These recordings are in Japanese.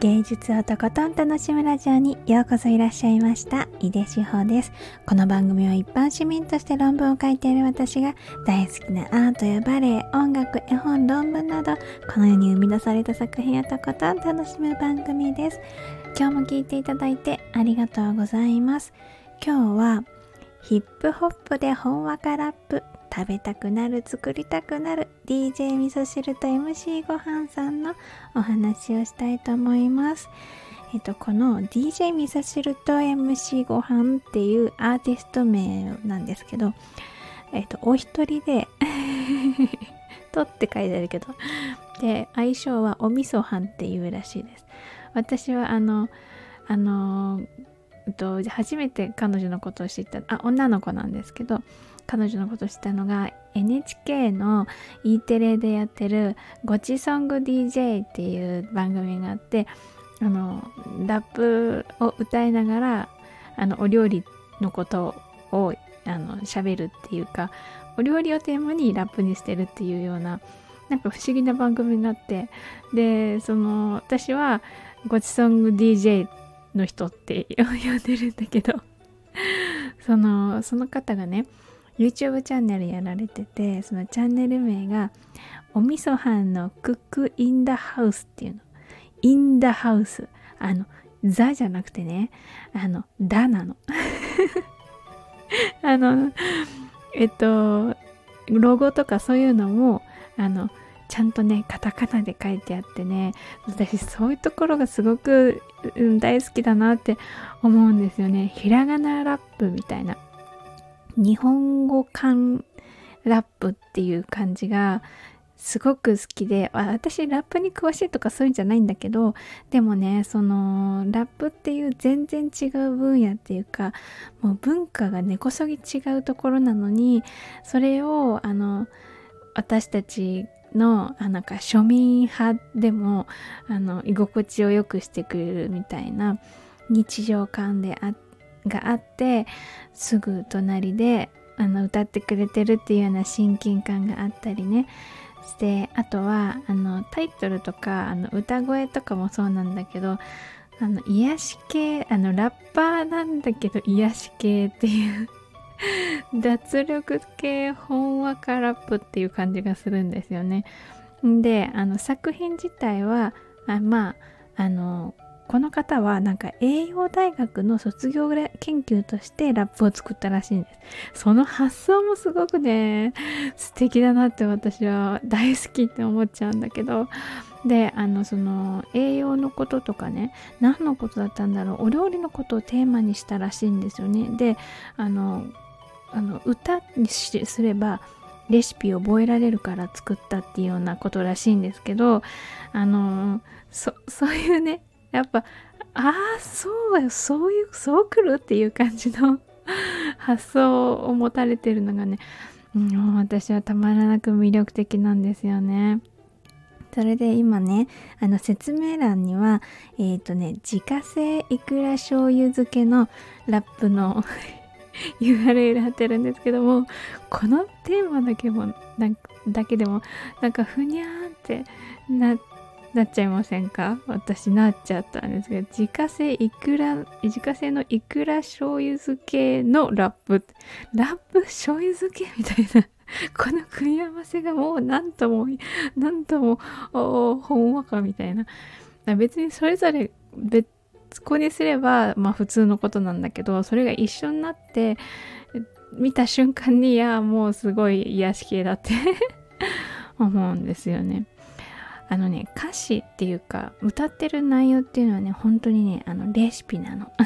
芸術をとことん楽しむラジオにようこそいらっしゃいました。井出志保です。この番組は一般市民として論文を書いている私が大好きなアートやバレエ音楽絵本論文などこの世に生み出された作品をとことん楽しむ番組です。今日も聞いていただいてありがとうございます。今日はヒップホップでほんわかラップ。食べたくなる作りたくなる DJ 味噌汁と MC ごはんさんのお話をしたいと思います。えっとこの DJ 味噌汁と MC ごはんっていうアーティスト名なんですけどえっとお一人で とって書いてあるけどで相性はお味噌はんっていうらしいです。私はあのあのと初めて彼女のことを知ったあ女の子なんですけど彼女のこと知ったのが NHK の E テレでやってる「ゴチソング DJ」っていう番組があってあのラップを歌いながらあのお料理のことをあの喋るっていうかお料理をテーマにラップにしてるっていうようななんか不思議な番組になってでその私はゴチソング DJ の人って呼んでるんだけどそのその方がね YouTube チャンネルやられててそのチャンネル名がおみそ飯のクックインダハウスっていうの。インダハウス。あのザじゃなくてねあのダなの。あの えっとロゴとかそういうのもあのちゃんとねカタカナで書いてあってね私そういうところがすごく、うん、大好きだなって思うんですよね。ひらがなラップみたいな。日本語感ラップっていう感じがすごく好きで私ラップに詳しいとかそういうんじゃないんだけどでもねそのラップっていう全然違う分野っていうかもう文化が根こそぎ違うところなのにそれをあの私たちのあなんか庶民派でもあの居心地を良くしてくれるみたいな日常感であってがあってすぐ隣であの歌ってくれてるっていうような親近感があったりねしてあとはあのタイトルとかあの歌声とかもそうなんだけどあの癒し系あのラッパーなんだけど癒し系っていう 脱力系ほんわかラップっていう感じがするんですよね。であの作品自体はあまああのこの方はなんか栄養大学の卒業研究としてラップを作ったらしいんです。その発想もすごくね、素敵だなって私は大好きって思っちゃうんだけど、で、あの、その栄養のこととかね、何のことだったんだろう、お料理のことをテーマにしたらしいんですよね。で、あの、あの歌にすれば、レシピを覚えられるから作ったっていうようなことらしいんですけどあのそ そういうねやっぱああそうよそういうそう来るっていう感じの 発想を持たれてるのがね、う、私はたまらなく魅力的なんですよね。それで今ねあの説明欄にはえっ、ー、とね自家製いくら醤油漬けのラップの URL 貼ってるんですけどもこのテーマだけもだけでもなんかふにゃーってなってなっちゃいませんか？私なっちゃったんですけど自家製いくら自家製のいくら醤油漬けのラップ。ラップ醤油漬けみたいなこの組み合わせがもう何とも何ともほんわかみたいな。別にそれぞれ別個にすればまあ普通のことなんだけどそれが一緒になって見た瞬間にいやもうすごい癒し系だって 思うんですよね。あのね歌詞っていうか歌ってる内容っていうのはね本当にねあのレシピなの。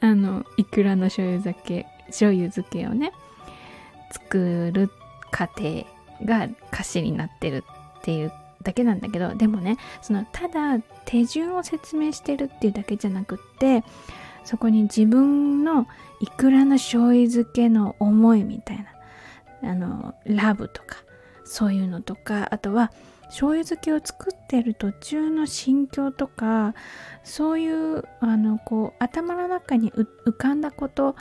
あのいくらの醤油酒醤油漬けをね作る過程が歌詞になってるっていうだけなんだけどでもねそのただ手順を説明してるっていうだけじゃなくってそこに自分のいくらの醤油漬けの思いみたいなあのラブとかそういうのとかあとは醤油漬けを作ってる途中の心境とかそういうあのこう頭の中に浮かんだこと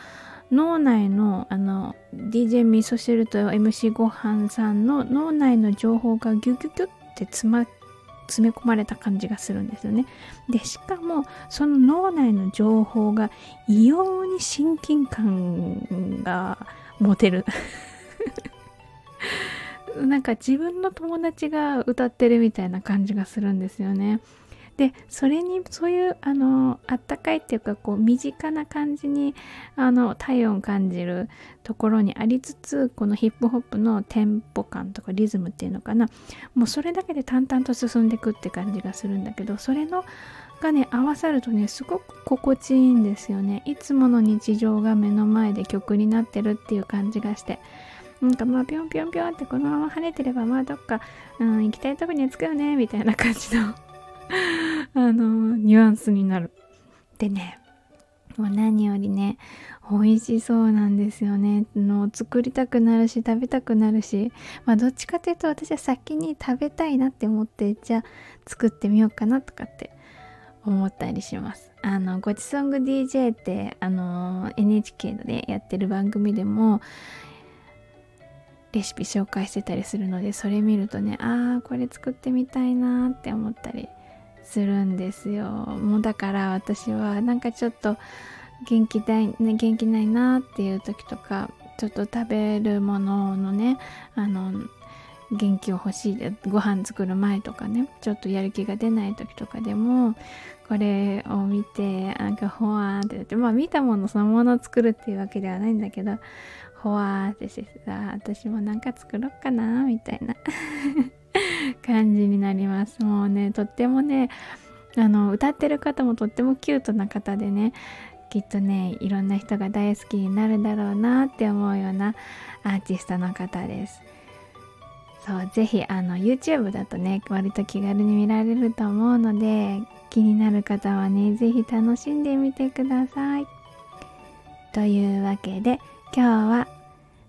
脳内のあの DJ 味噌汁と MC ごはんさんの脳内の情報がギュギュギュって詰ま詰め込まれた感じがするんですよね。でしかもその脳内の情報が異様に親近感が持てるなんか自分の友達が歌ってるみたいな感じがするんですよね。でそれにそういうあのあったかいっていうかこう身近な感じにあの体温感じるところにありつつこのヒップホップのテンポ感とかリズムっていうのかな。もうそれだけで淡々と進んでくって感じがするんだけどそれのがね合わさるとねすごく心地いいんですよね。いつもの日常が目の前で曲になってるっていう感じがして。なんかまあぴょんぴょんぴょんってこのまま跳ねてればまあどっか、うん、行きたいとこに着くよねみたいな感じの あのニュアンスになる。でねもう何よりね美味しそうなんですよね。の作りたくなるし食べたくなるし。まあどっちかというと私は先に食べたいなって思ってじゃあ作ってみようかなとかって思ったりします。あのごちソング DJ ってあの NHK でやってる番組でもレシピ紹介してたりするのでそれ見るとねああこれ作ってみたいなって思ったりするんですよ。もうだから私はなんかちょっと元気だい、ね、元気ないなっていう時とかちょっと食べるもののねあの元気を欲しいご飯作る前とかねちょっとやる気が出ない時とかでもこれを見てなんかほわーってってまあ見たものそのものを作るっていうわけではないんだけどわーってしてさ私もなんか作ろっかなみたいな 感じになります。もうねとってもねあの歌ってる方もとってもキュートな方でねきっとねいろんな人が大好きになるだろうなって思うようなアーティストの方です。そうぜひあの YouTube だとね割と気軽に見られると思うので気になる方はねぜひ楽しんでみてください。というわけで今日は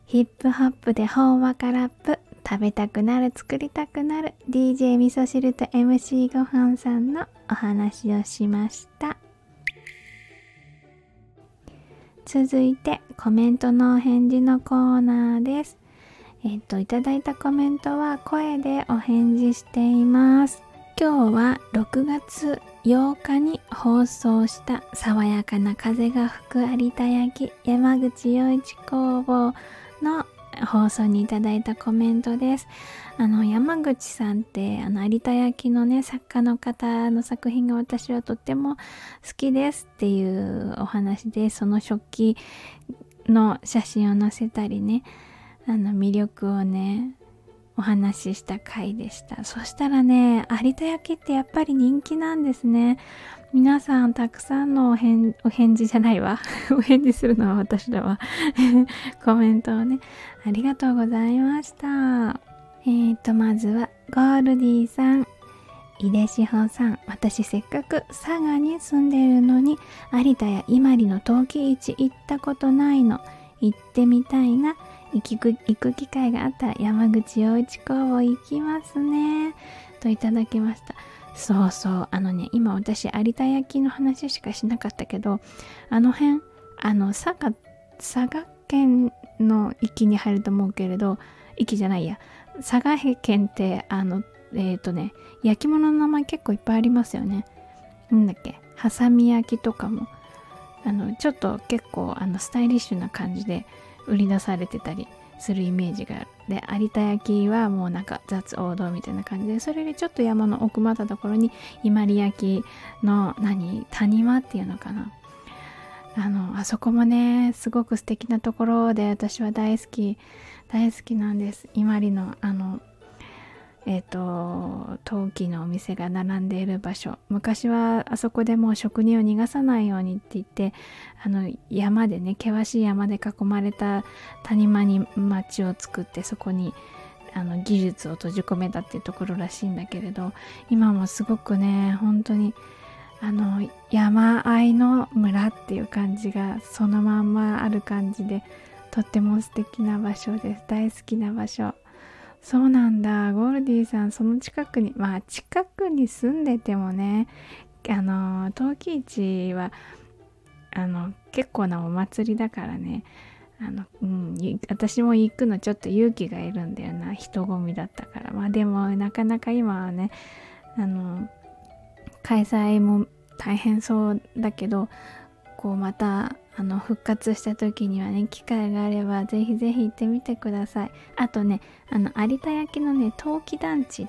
ヒップホップでほんわかラップ。食べたくなる作りたくなる。DJ 味噌汁と MC ごはんさんのお話をしました。続いてコメントのお返事のコーナーです。えっ、といただいたコメントは声でお返事しています。今日は6月8日に放送した爽やかな風が吹く有田焼山口洋一工房。の放送にいただいたコメントです。あの山口さんってあの有田焼のね作家の方の作品が私はとっても好きですっていうお話でその食器の写真を載せたりねあの魅力をねお話しした回でした。そしたらね有田焼ってやっぱり人気なんですね。皆さんたくさんのお返事じゃないわ。お返事するのは私だわ。コメントをねありがとうございました。えーとまずはゴールディさん。井出志保さん。私せっかく佐賀に住んでるのに有田や伊万里の陶器市行ったことないの。行ってみたいな。行く行く機会があったら山口洋一工房行きますね。といただきました。そうそう。あのね今私有田焼の話しかしなかったけどあの辺あの佐賀佐賀県の域に入ると思うけれど域じゃないや。佐賀県ってあのえっ、ー、とね焼き物の名前結構いっぱいありますよね。なんだっけ？はさみ焼きとかも。あのちょっと結構あのスタイリッシュな感じで売り出されてたりするイメージがある。で有田焼はもうなんか雑王道みたいな感じでそれよりちょっと山の奥まったところに伊万里焼の何谷間っていうのかな。あのあそこもねすごく素敵なところで私は大好き大好きなんです。伊万里のあのえっ、ー、と陶器のお店が並んでいる場所。昔はあそこでもう職人を逃がさないようにって言ってあの山でね険しい山で囲まれた谷間に町を作ってそこにあの技術を閉じ込めたっていうところらしいんだけれど今もすごくね本当にあの山あいの村っていう感じがそのまんまある感じでとっても素敵な場所です。大好きな場所。そうなんだ。ゴールディさんその近くにまあ近くに住んでてもねあの陶器市はあの結構なお祭りだからねあの、うん、私も行くのちょっと勇気がいるんだよな人混みだったから。まあでもなかなか今はねあの開催も大変そうだけどこうまたあの復活した時にはね機会があればぜひぜひ行ってみてください。あとねあの有田焼のね陶器団地っ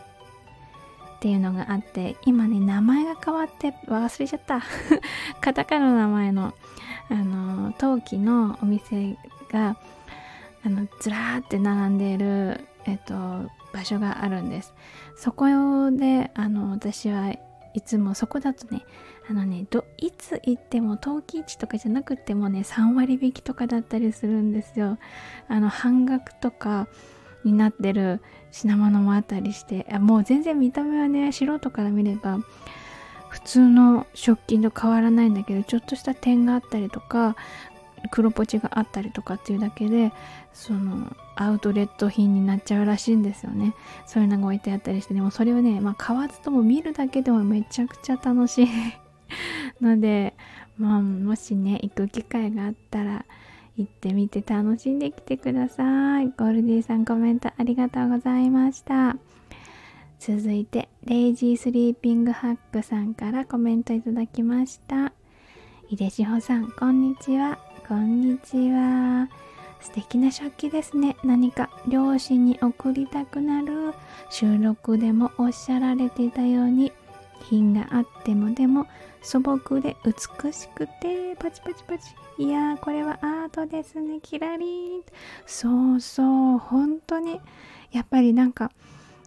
ていうのがあって今ね名前が変わって忘れちゃった。カタカナの名前のあの陶器のお店があのずらーって並んでいる、えっと、場所があるんです。そこであの私はいつもそこだとねあのねどいつ行っても陶器市とかじゃなくてもね3割引きとかだったりするんですよ。あの半額とかになってる品物もあったりしてもう全然見た目はね素人から見れば普通の食器と変わらないんだけどちょっとした点があったりとか黒ポチがあったりとかっていうだけでそのアウトレット品になっちゃうらしいんですよね。そういうのが置いてあったりしてでもそれをね、まあ、買わずとも見るだけでもめちゃくちゃ楽しい。ので、まあ、もしね行く機会があったら行ってみて楽しんできてください。ゴールディさんコメントありがとうございました。続いてレイジースリーピングハックさんからコメントいただきました。井出志保さんこんにちは。こんにちは。素敵な食器ですね。何か両親に送りたくなる。収録でもおっしゃられていたように品があってもでも素朴で美しくてパチパチパチ。いやーこれはアートですねキラリン。そうそう本当に。やっぱりなんか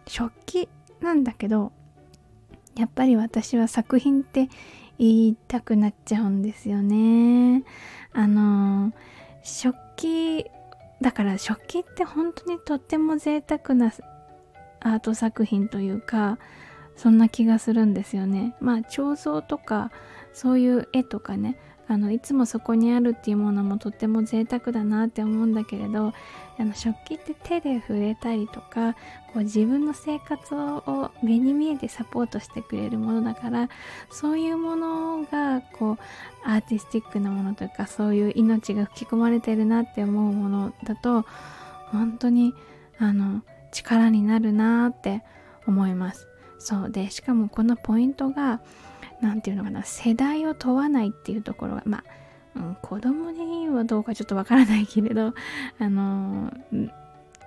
食器なんだけどやっぱり私は作品って言いたくなっちゃうんですよね。あの、食器だから食器って本当にとっても贅沢なアート作品というかそんな気がするんですよねまあ彫像とかそういう絵とかねあのいつもそこにあるっていうものもとっても贅沢だなって思うんだけれどあの食器って手で触れたりとかこう自分の生活を目に見えてサポートしてくれるものだからそういうものがこうアーティスティックなものというかそういう命が吹き込まれてるなって思うものだと本当にあの力になるなって思います。そうでしかもこのポイントが何て言うのかな世代を問わないっていうところがまあ、うん、子供にはどうかちょっとわからないけれどあの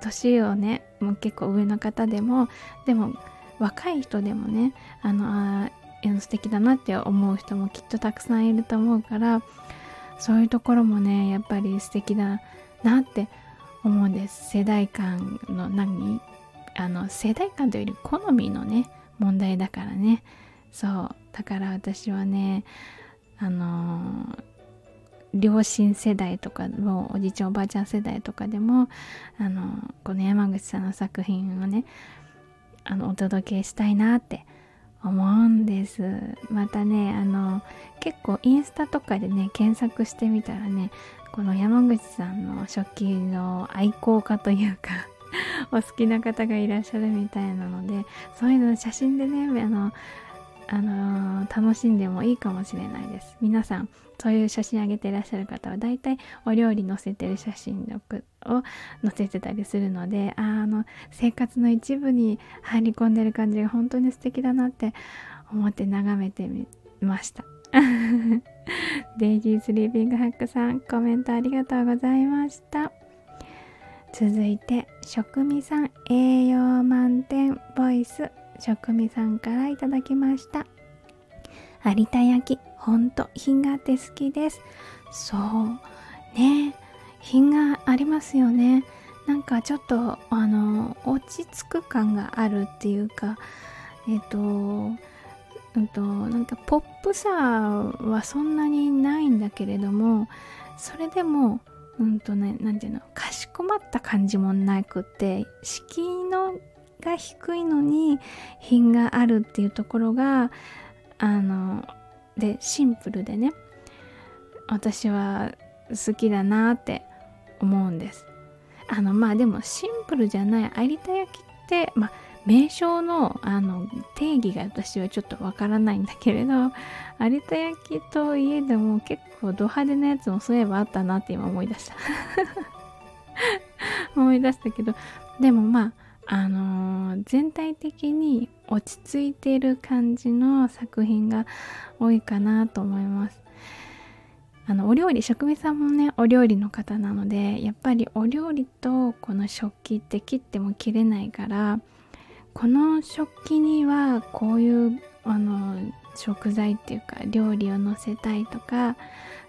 年をねもう結構上の方でもでも若い人でもねあのあ素敵だなって思う人もきっとたくさんいると思うからそういうところもねやっぱり素敵だなって思うんです。世代間の何？あの世代間というより好みのね問題だからね。そう。だから私はねあのー、両親世代とかのおじいちゃんおばあちゃん世代とかでもあのー、この山口さんの作品をねあのお届けしたいなって思うんです。またねあの結構インスタとかでね検索してみたらねこの山口さんの食器の愛好家というかお好きな方がいらっしゃるみたいなのでそういうの写真でねあのあのー、楽しんでもいいかもしれないです。皆さんそういう写真あげていらっしゃる方はだいたいお料理載せてる写真を載せてたりするのでああの生活の一部に入り込んでる感じが本当に素敵だなって思って眺めてみました。デイジースリーピングハックさんコメントありがとうございました。続いて食味さん栄養満点ボイス食味さんからいただきました。有田焼ほんと品があって好きです。そうね。品がありますよね。なんかちょっとあの落ち着く感があるっていうかえっ、とうんとなんかポップさはそんなにないんだけれどもそれでもうんとね何ていうのかしこまった感じもなくて敷居のが低いのに品があるっていうところがあのでシンプルでね私は好きだなって思うんです。あのまあでもシンプルじゃない有田焼ってまあ名称のあの定義が私はちょっとわからないんだけれど 有田焼といえども結構ド派手なやつもそういえばあったなって今思い出した。思い出したけどでもまあのー、全体的に落ち着いている感じの作品が多いかなと思います。あのお料理職人さんもねお料理の方なのでやっぱりお料理とこの食器って切っても切れないからこの食器にはこういうあの食材っていうか料理をのせたいとか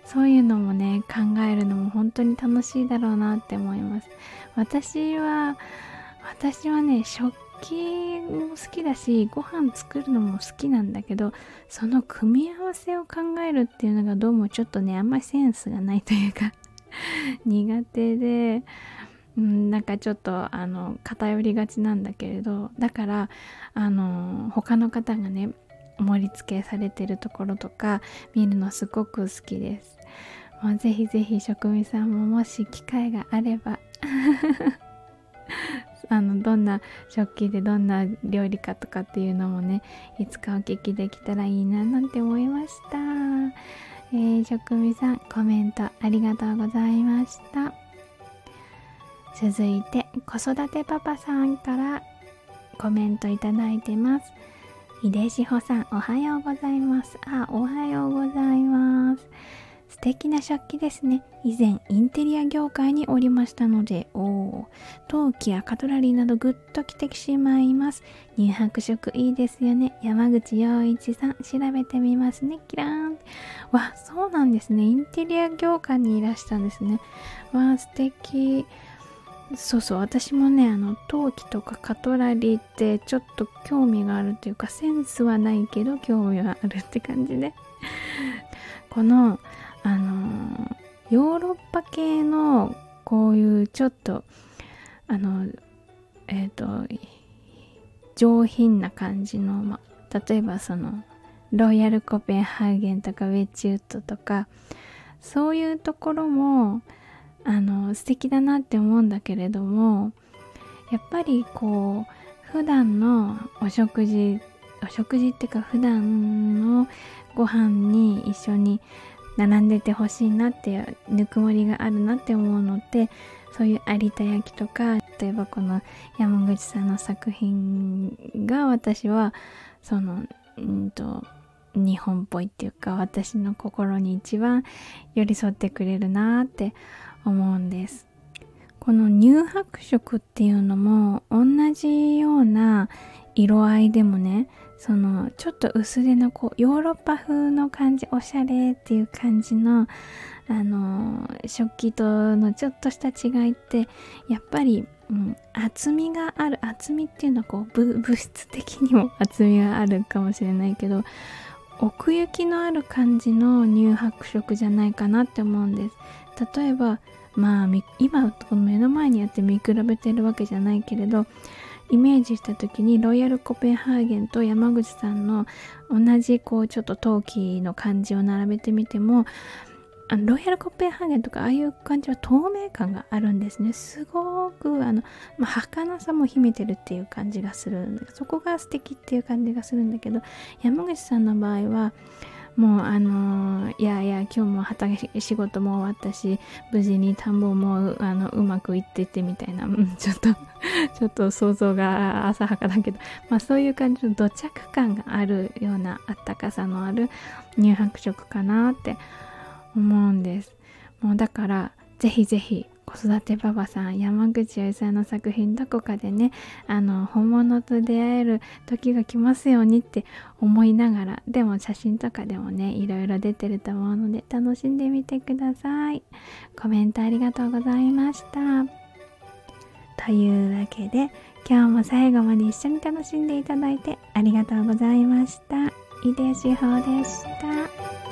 そういうのもね考えるのも本当に楽しいだろうなって思います。私は私はね食器も好きだしご飯作るのも好きなんだけどその組み合わせを考えるっていうのがどうもちょっとねあんまりセンスがないというか苦手で、うん、なんかちょっとあの偏りがちなんだけれどだからあの他の方がね盛り付けされてるところとか見るのすごく好きです。もうぜひぜひ職人さんももし機会があれば あのどんな食器でどんな料理かとかっていうのもねいつかお聞きできたらいいななんて思いました、えー、職味さんコメントありがとうございました続いて子育てパパさんからコメントいただいてます秀志保さんおはようございますあおはようございます素敵な食器ですね。以前インテリア業界におりましたので、おお、陶器やカトラリーなどグッと来てしまいます。乳白色いいですよね。山口洋一さん、調べてみますね。キラーン。わ、そうなんですね。インテリア業界にいらしたんですね。わ、素敵。そうそう私もねあの陶器とかカトラリーってちょっと興味があるっていうかセンスはないけど興味はあるって感じで このあのヨーロッパ系のこういうちょっとあのえっ、ー、と上品な感じの、ま、例えばそのロイヤルコペンハーゲンとかウェッジウッドとかそういうところもあの素敵だなって思うんだけれどもやっぱりこう普段のお食事お食事っていうか普段のご飯に一緒に並んでてほしいなってぬくもりがあるなって思うのでそういう有田焼とか例えばこの山口さんの作品が私はそのうんと日本っぽいっていうか私の心に一番寄り添ってくれるなって思うんです。この乳白色っていうのも同じような色合いでもねそのちょっと薄手のこうヨーロッパ風の感じおしゃれっていう感じのあの食器とのちょっとした違いってやっぱり、うん、厚みがある厚みっていうのはこう物質的にも厚みがあるかもしれないけど奥行きのある感じの乳白色じゃないかなって思うんです。例えばまあ今この目の前にやって見比べてるわけじゃないけれどイメージした時にロイヤルコペンハーゲンと山口さんの同じこうちょっと陶器の感じを並べてみてもあのロイヤルコペンハーゲンとかああいう感じは透明感があるんですね。すごくあの、まあ、儚さも秘めてるっていう感じがする。そこが素敵っていう感じがするんだけど山口さんの場合はもうあのいやいや今日も畑仕事も終わったし無事に田んぼもあのうまくいっててみたいな、うん、ちょっと ちょっと想像が浅はかだけど、まあ、そういう感じの土着感があるようなあったかさのある乳白色かなって思うんです。もうだからぜひぜひ子育てパパさん山口あさんの作品どこかでねあの本物と出会える時が来ますようにって思いながらでも写真とかでもねいろいろ出てると思うので楽しんでみてください。コメントありがとうございました。というわけで今日も最後まで一緒に楽しんでいただいてありがとうございました。井出志保でした。